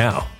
now.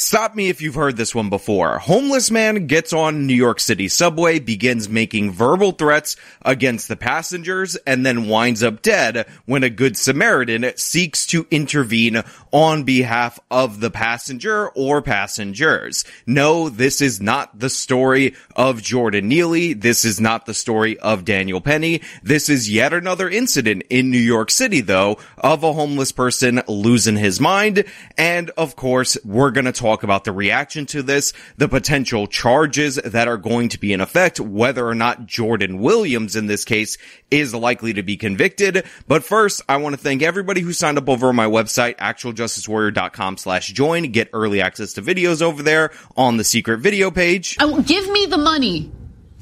Stop me if you've heard this one before. Homeless man gets on New York City subway, begins making verbal threats against the passengers, and then winds up dead when a good Samaritan seeks to intervene on behalf of the passenger or passengers. No, this is not the story of Jordan Neely. This is not the story of Daniel Penny. This is yet another incident in New York City, though, of a homeless person losing his mind. And of course, we're going to talk talk about the reaction to this, the potential charges that are going to be in effect, whether or not Jordan Williams in this case is likely to be convicted. But first, I want to thank everybody who signed up over my website, actualjusticewarrior.com slash join. Get early access to videos over there on the secret video page. Oh, give me the money.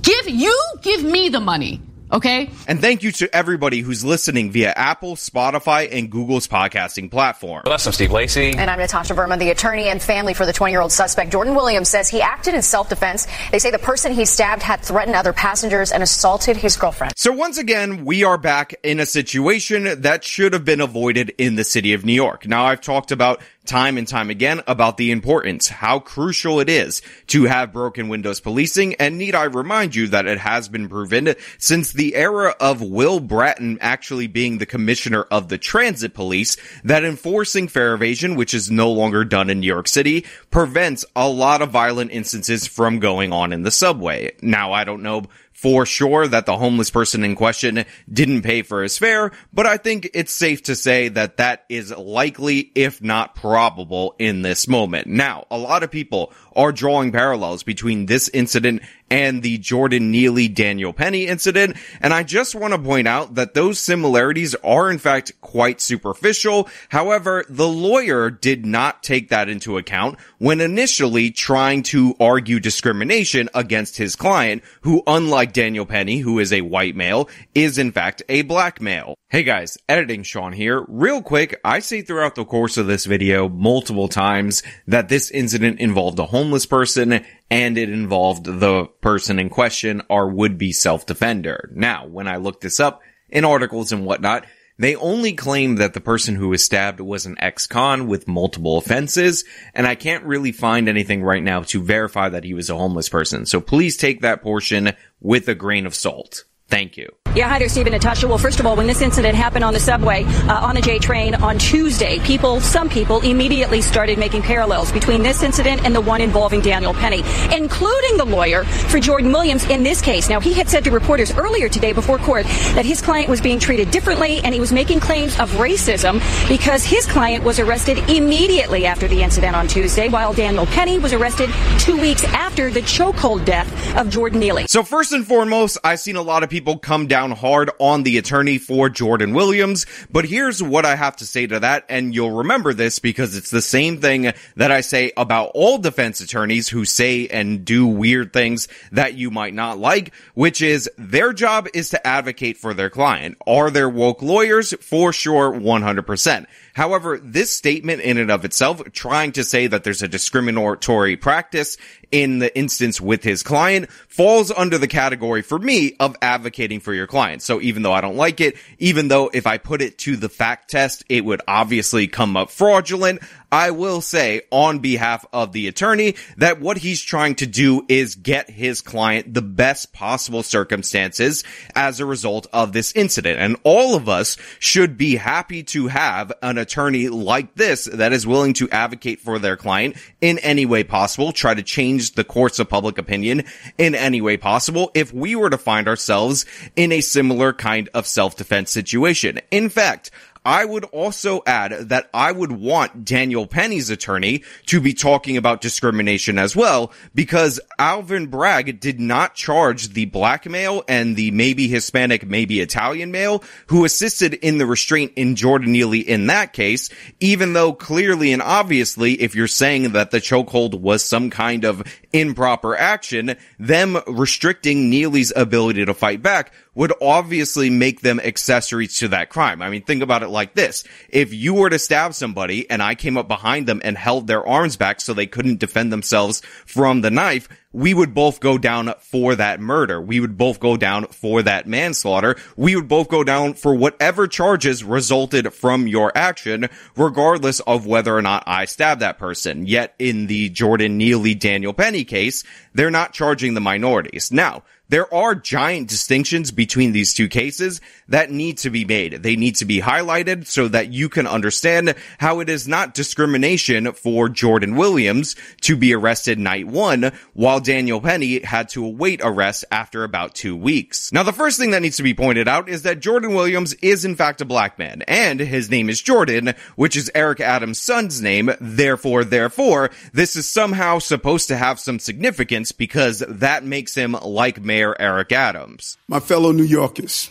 Give you give me the money. Okay. And thank you to everybody who's listening via Apple, Spotify, and Google's podcasting platform. Well, that's some Steve Lacy. And I'm Natasha Verma, the attorney and family for the 20 year old suspect. Jordan Williams says he acted in self defense. They say the person he stabbed had threatened other passengers and assaulted his girlfriend. So once again, we are back in a situation that should have been avoided in the city of New York. Now I've talked about time and time again about the importance, how crucial it is to have broken windows policing. And need I remind you that it has been proven since the era of Bill Bratton actually being the commissioner of the transit police that enforcing fare evasion, which is no longer done in New York City, prevents a lot of violent instances from going on in the subway. Now, I don't know for sure that the homeless person in question didn't pay for his fare, but I think it's safe to say that that is likely, if not probable, in this moment. Now, a lot of people are drawing parallels between this incident and the Jordan Neely Daniel Penny incident. And I just want to point out that those similarities are in fact quite superficial. However, the lawyer did not take that into account when initially trying to argue discrimination against his client, who unlike Daniel Penny, who is a white male, is in fact a black male. Hey guys, editing Sean here. Real quick, I say throughout the course of this video multiple times that this incident involved a homeless person and it involved the person in question, our would-be self-defender. Now, when I looked this up in articles and whatnot, they only claim that the person who was stabbed was an ex-con with multiple offenses, and I can't really find anything right now to verify that he was a homeless person. So please take that portion with a grain of salt. Thank you. Yeah, hi there, Stephen Natasha. Well, first of all, when this incident happened on the subway, uh, on the J train on Tuesday, people, some people immediately started making parallels between this incident and the one involving Daniel Penny, including the lawyer for Jordan Williams in this case. Now, he had said to reporters earlier today before court that his client was being treated differently and he was making claims of racism because his client was arrested immediately after the incident on Tuesday, while Daniel Penny was arrested two weeks after the chokehold death of Jordan Neely. So first and foremost, I've seen a lot of people come down hard on the attorney for Jordan Williams, but here's what I have to say to that, and you'll remember this because it's the same thing that I say about all defense attorneys who say and do weird things that you might not like, which is their job is to advocate for their client. Are there woke lawyers? For sure, 100%. However, this statement in and of itself, trying to say that there's a discriminatory practice in the instance with his client falls under the category for me of advocating for your client. So even though I don't like it, even though if I put it to the fact test, it would obviously come up fraudulent, I will say on behalf of the attorney that what he's trying to do is get his client the best possible circumstances as a result of this incident. And all of us should be happy to have an attorney like this that is willing to advocate for their client in any way possible, try to change the course of public opinion in any way possible if we were to find ourselves in a similar kind of self-defense situation. In fact, I would also add that I would want Daniel Penny's attorney to be talking about discrimination as well, because Alvin Bragg did not charge the black male and the maybe Hispanic, maybe Italian male who assisted in the restraint in Jordan Neely in that case, even though clearly and obviously, if you're saying that the chokehold was some kind of improper action, them restricting Neely's ability to fight back would obviously make them accessories to that crime. I mean, think about it like this. If you were to stab somebody and I came up behind them and held their arms back so they couldn't defend themselves from the knife, we would both go down for that murder. We would both go down for that manslaughter. We would both go down for whatever charges resulted from your action, regardless of whether or not I stabbed that person. Yet in the Jordan Neely Daniel Penny case, they're not charging the minorities. Now, there are giant distinctions between these two cases that need to be made. They need to be highlighted so that you can understand how it is not discrimination for Jordan Williams to be arrested night one while Daniel Penny had to await arrest after about two weeks. Now, the first thing that needs to be pointed out is that Jordan Williams is in fact a black man and his name is Jordan, which is Eric Adams' son's name. Therefore, therefore, this is somehow supposed to have some significance because that makes him like Mayor Eric Adams. My fellow New Yorkers,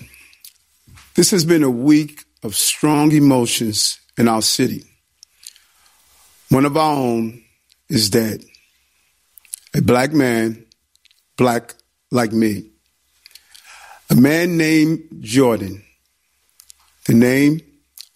this has been a week of strong emotions in our city. One of our own is dead. A black man, black like me. A man named Jordan. The name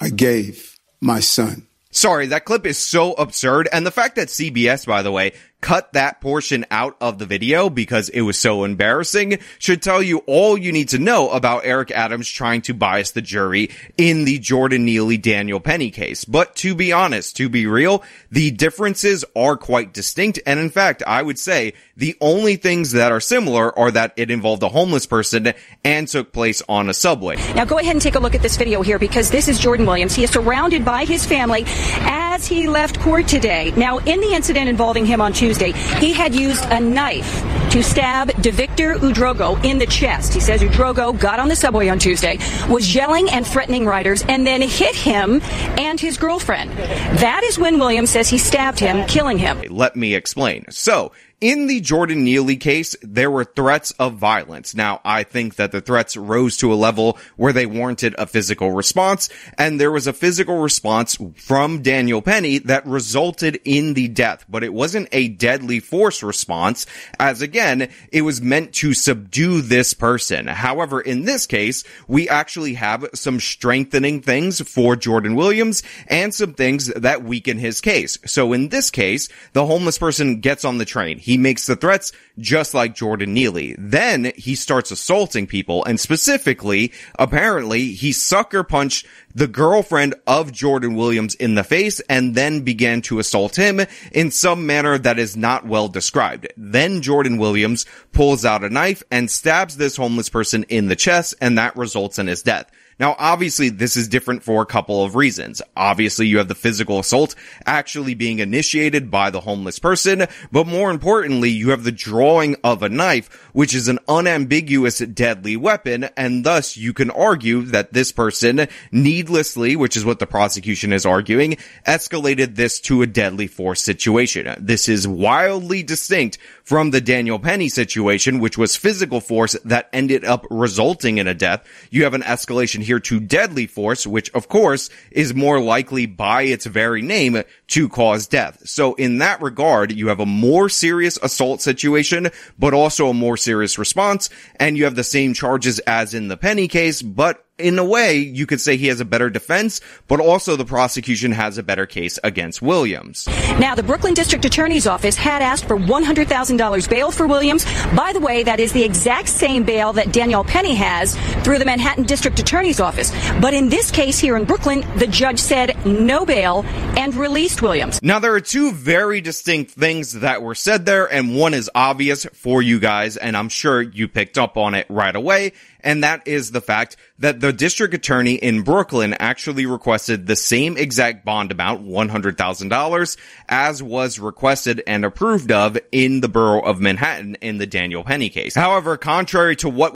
I gave my son. Sorry, that clip is so absurd. And the fact that CBS, by the way, cut that portion out of the video because it was so embarrassing should tell you all you need to know about Eric Adams trying to bias the jury in the Jordan Neely Daniel Penny case. But to be honest, to be real, the differences are quite distinct. And in fact, I would say the only things that are similar are that it involved a homeless person and took place on a subway. Now go ahead and take a look at this video here because this is Jordan Williams. He is surrounded by his family as he left court today. Now in the incident involving him on Tuesday, Tuesday, he had used a knife to stab DeVictor Udrogo in the chest. He says Udrogo got on the subway on Tuesday, was yelling and threatening riders, and then hit him and his girlfriend. That is when Williams says he stabbed him, killing him. Let me explain. So, in the Jordan Neely case, there were threats of violence. Now, I think that the threats rose to a level where they warranted a physical response, and there was a physical response from Daniel Penny that resulted in the death, but it wasn't a deadly force response, as again, it was meant to subdue this person. However, in this case, we actually have some strengthening things for Jordan Williams and some things that weaken his case. So in this case, the homeless person gets on the train. He makes the threats just like Jordan Neely. Then he starts assaulting people and specifically, apparently, he sucker punched the girlfriend of Jordan Williams in the face and then began to assault him in some manner that is not well described. Then Jordan Williams pulls out a knife and stabs this homeless person in the chest and that results in his death. Now, obviously, this is different for a couple of reasons. Obviously, you have the physical assault actually being initiated by the homeless person, but more importantly, you have the drawing of a knife, which is an unambiguous deadly weapon, and thus you can argue that this person needlessly, which is what the prosecution is arguing, escalated this to a deadly force situation. This is wildly distinct from the Daniel Penny situation, which was physical force that ended up resulting in a death. You have an escalation here to deadly force, which of course is more likely by its very name to cause death. So in that regard, you have a more serious assault situation, but also a more serious response, and you have the same charges as in the Penny case, but in a way, you could say he has a better defense, but also the prosecution has a better case against Williams. Now, the Brooklyn District Attorney's Office had asked for $100,000 bail for Williams. By the way, that is the exact same bail that Daniel Penny has through the Manhattan District Attorney's Office. But in this case here in Brooklyn, the judge said no bail and released Williams. Now, there are two very distinct things that were said there, and one is obvious for you guys, and I'm sure you picked up on it right away and that is the fact that the district attorney in Brooklyn actually requested the same exact bond amount, $100,000, as was requested and approved of in the borough of Manhattan in the Daniel Penny case. However, contrary to what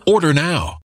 Order now.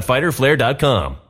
www.fighterflare.com.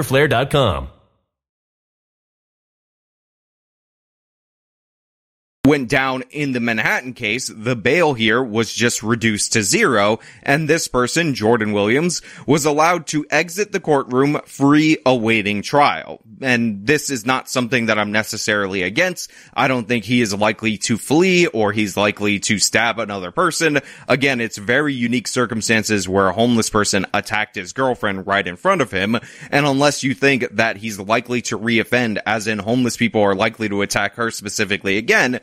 fighterflare.com. went down in the Manhattan case, the bail here was just reduced to zero, and this person, Jordan Williams, was allowed to exit the courtroom free awaiting trial. And this is not something that I'm necessarily against. I don't think he is likely to flee or he's likely to stab another person. Again, it's very unique circumstances where a homeless person attacked his girlfriend right in front of him. And unless you think that he's likely to reoffend, as in homeless people are likely to attack her specifically again,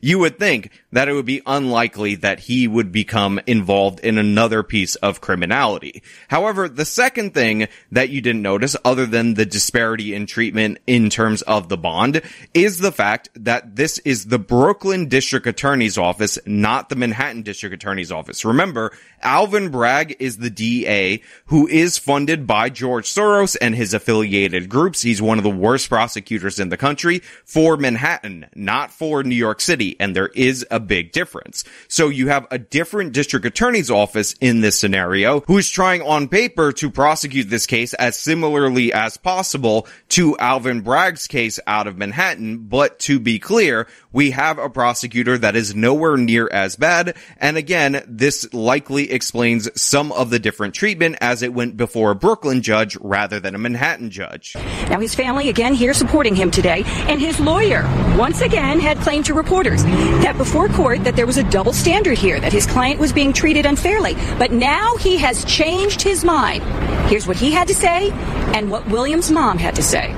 you would think that it would be unlikely that he would become involved in another piece of criminality. However, the second thing that you didn't notice, other than the disparity in treatment in terms of the bond, is the fact that this is the Brooklyn District Attorney's Office, not the Manhattan District Attorney's Office. Remember, Alvin Bragg is the DA who is funded by George Soros and his affiliated groups. He's one of the worst prosecutors in the country for Manhattan, not for New York City. And there is a big difference. So you have a different district attorney's office in this scenario who's trying on paper to prosecute this case as similarly as possible to Alvin Bragg's case out of Manhattan. But to be clear, we have a prosecutor that is nowhere near as bad. And again, this likely explains some of the different treatment as it went before a Brooklyn judge rather than a Manhattan judge. Now, his family again here supporting him today, and his lawyer once again had claimed to reporters that before court that there was a double standard here, that his client was being treated unfairly. But now he has changed his mind. Here's what he had to say and what William's mom had to say.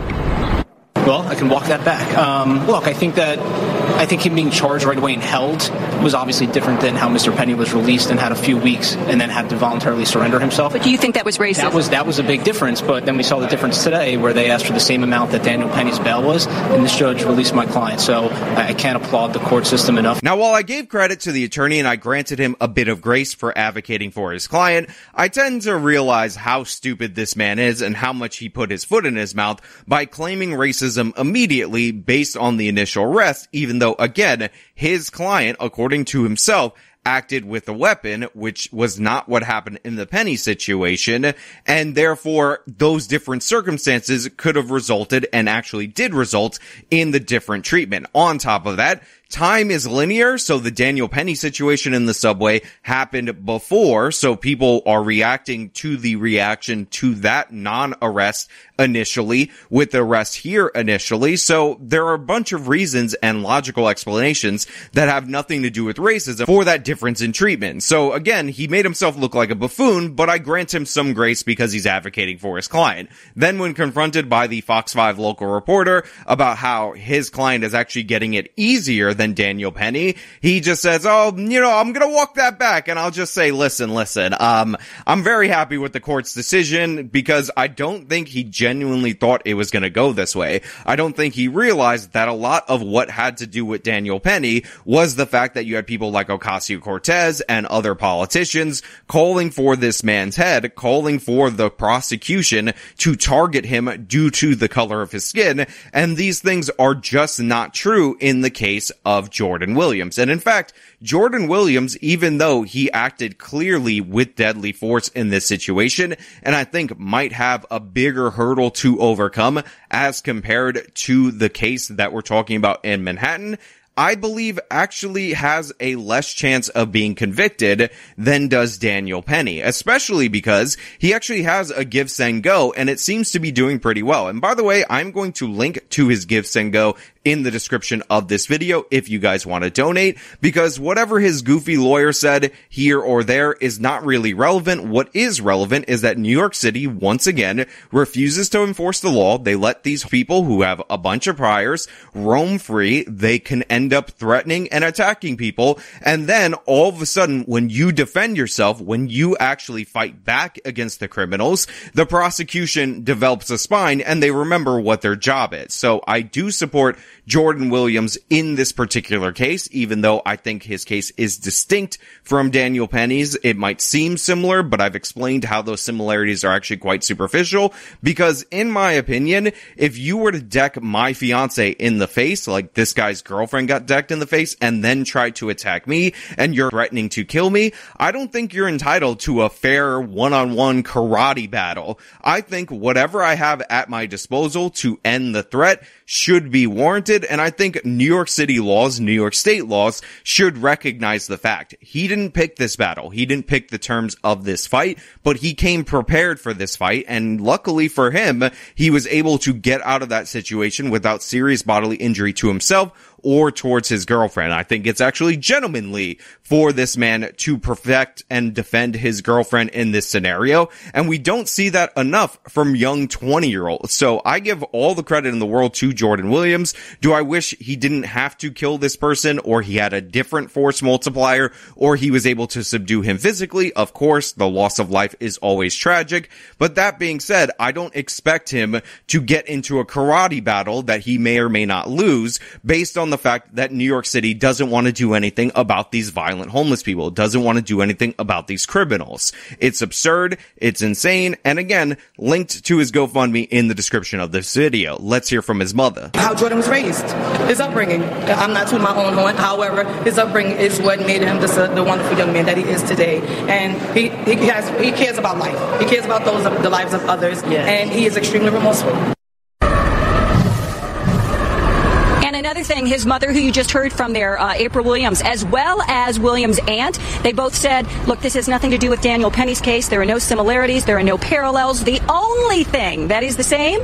Well, I can walk that back. Um, look, I think that I think him being charged right away and held was obviously different than how Mr. Penny was released and had a few weeks and then had to voluntarily surrender himself. But do you think that was racist? That was that was a big difference. But then we saw the difference today, where they asked for the same amount that Daniel Penny's bail was, and this judge released my client. So I can't applaud the court system enough. Now, while I gave credit to the attorney and I granted him a bit of grace for advocating for his client, I tend to realize how stupid this man is and how much he put his foot in his mouth by claiming racism immediately based on the initial arrest, even though again, his client, according to himself, acted with a weapon, which was not what happened in the Penny situation. And therefore, those different circumstances could have resulted and actually did result in the different treatment. On top of that, time is linear, so the Daniel Penny situation in the subway happened before, so people are reacting to the reaction to that non-arrest initially, with the arrest here initially, so there are a bunch of reasons and logical explanations that have nothing to do with racism for that difference in treatment. So again, he made himself look like a buffoon, but I grant him some grace because he's advocating for his client. Then when confronted by the Fox 5 local reporter about how his client is actually getting it easier than Daniel Penny. He just says, "Oh, you know, I'm gonna walk that back," and I'll just say, "Listen, listen. Um, I'm very happy with the court's decision because I don't think he genuinely thought it was gonna go this way. I don't think he realized that a lot of what had to do with Daniel Penny was the fact that you had people like Ocasio Cortez and other politicians calling for this man's head, calling for the prosecution to target him due to the color of his skin, and these things are just not true in the case of Jordan Williams. And in fact, Jordan Williams, even though he acted clearly with deadly force in this situation, and I think might have a bigger hurdle to overcome as compared to the case that we're talking about in Manhattan, I believe actually has a less chance of being convicted than does Daniel Penny, especially because he actually has a Give Send Go and it seems to be doing pretty well. And by the way, I'm going to link to his Give Send Go in the description of this video if you guys want to donate because whatever his goofy lawyer said here or there is not really relevant. What is relevant is that New York City once again refuses to enforce the law. They let these people who have a bunch of priors roam free. They can end up threatening and attacking people. And then all of a sudden, when you defend yourself, when you actually fight back against the criminals, the prosecution develops a spine and they remember what their job is. So I do support Jordan Williams in this particular case, even though I think his case is distinct from Daniel Penny's. It might seem similar, but I've explained how those similarities are actually quite superficial because in my opinion, if you were to deck my fiance in the face, like this guy's girlfriend got decked in the face and then tried to attack me and you're threatening to kill me, I don't think you're entitled to a fair one-on-one karate battle. I think whatever I have at my disposal to end the threat should be warranted. And I think New York City laws, New York state laws should recognize the fact he didn't pick this battle. He didn't pick the terms of this fight, but he came prepared for this fight. And luckily for him, he was able to get out of that situation without serious bodily injury to himself or towards his girlfriend. I think it's actually gentlemanly for this man to perfect and defend his girlfriend in this scenario. And we don't see that enough from young 20 year olds. So I give all the credit in the world to Jordan Williams. Do I wish he didn't have to kill this person or he had a different force multiplier or he was able to subdue him physically? Of course, the loss of life is always tragic. But that being said, I don't expect him to get into a karate battle that he may or may not lose based on the fact that New York City doesn't want to do anything about these violent homeless people, doesn't want to do anything about these criminals. It's absurd, it's insane, and again, linked to his GoFundMe in the description of this video. Let's hear from his mother. How Jordan was raised, his upbringing. I'm not to my own horn, however, his upbringing is what made him this, uh, the wonderful young man that he is today. And he, he has he cares about life. He cares about those the lives of others, and he is extremely remorseful. Another thing, his mother, who you just heard from there, uh, April Williams, as well as Williams' aunt, they both said, look, this has nothing to do with Daniel Penny's case. There are no similarities. There are no parallels. The only thing that is the same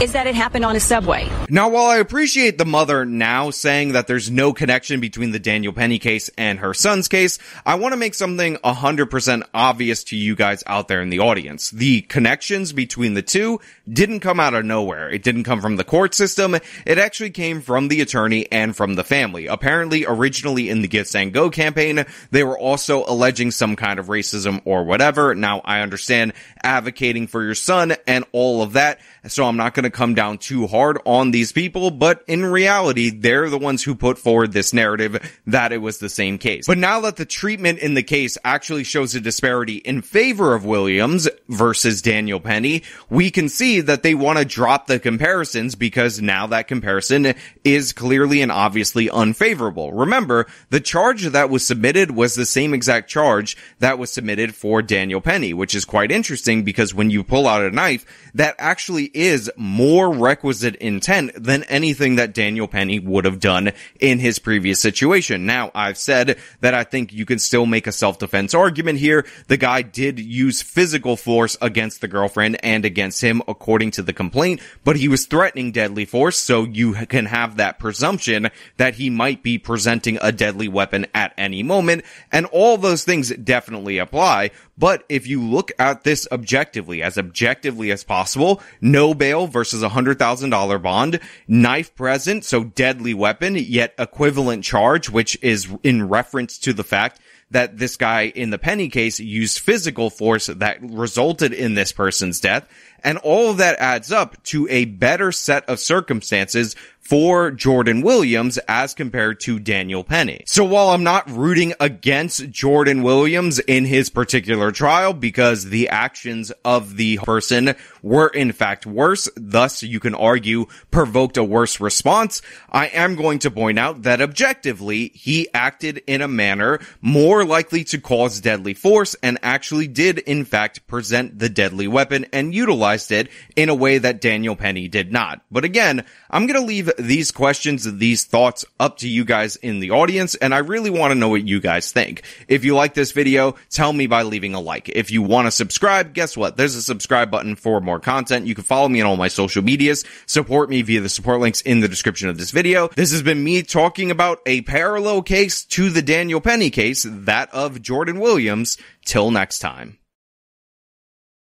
is that it happened on a subway. Now, while I appreciate the mother now saying that there's no connection between the Daniel Penny case and her son's case, I want to make something 100% obvious to you guys out there in the audience. The connections between the two didn't come out of nowhere. It didn't come from the court system. It actually came from the attorney and from the family. Apparently, originally in the GiveSendGo campaign, they were also alleging some kind of racism or whatever. Now, I understand advocating for your son and all of that, so I'm not going to come down too hard on these people, but in reality, they're the ones who put forward this narrative that it was the same case. But now that the treatment in the case actually shows a disparity in favor of Williams versus Daniel Penny, we can see that they want to drop the comparisons because now that comparison is clearly and obviously unfavorable. Remember, the charge that was submitted was the same exact charge that was submitted for Daniel Penny, which is quite interesting because when you pull out a knife, that actually is more requisite intent than anything that Daniel Penny would have done in his previous situation. Now, I've said that I think you can still make a self-defense argument here. The guy did use physical force against the girlfriend and against him according to the complaint, but he was threatening deadly force, so you can have that presumption that he might be presenting a deadly weapon at any moment, and all those things definitely apply, but if you look at this objectively, as objectively as possible, no bail versus a hundred thousand dollar bond, knife present, so deadly weapon, yet equivalent charge, which is in reference to the fact that this guy in the Penny case used physical force that resulted in this person's death. And all of that adds up to a better set of circumstances for Jordan Williams as compared to Daniel Penny. So while I'm not rooting against Jordan Williams in his particular trial because the actions of the person were in fact worse, thus you can argue provoked a worse response, I am going to point out that objectively he acted in a manner more likely to cause deadly force and actually did in fact present the deadly weapon and utilized it in a way that Daniel Penny did not. But again, I'm going to leave these questions these thoughts up to you guys in the audience, and I really want to know what you guys think. If you like this video, tell me by leaving a like. If you want to subscribe, guess what? There's a subscribe button for more content. You can follow me on all my social medias, support me via the support links in the description of this video. This has been me talking about a parallel case to the Daniel Penny case, that of Jordan Williams. Till next time.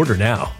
Order now.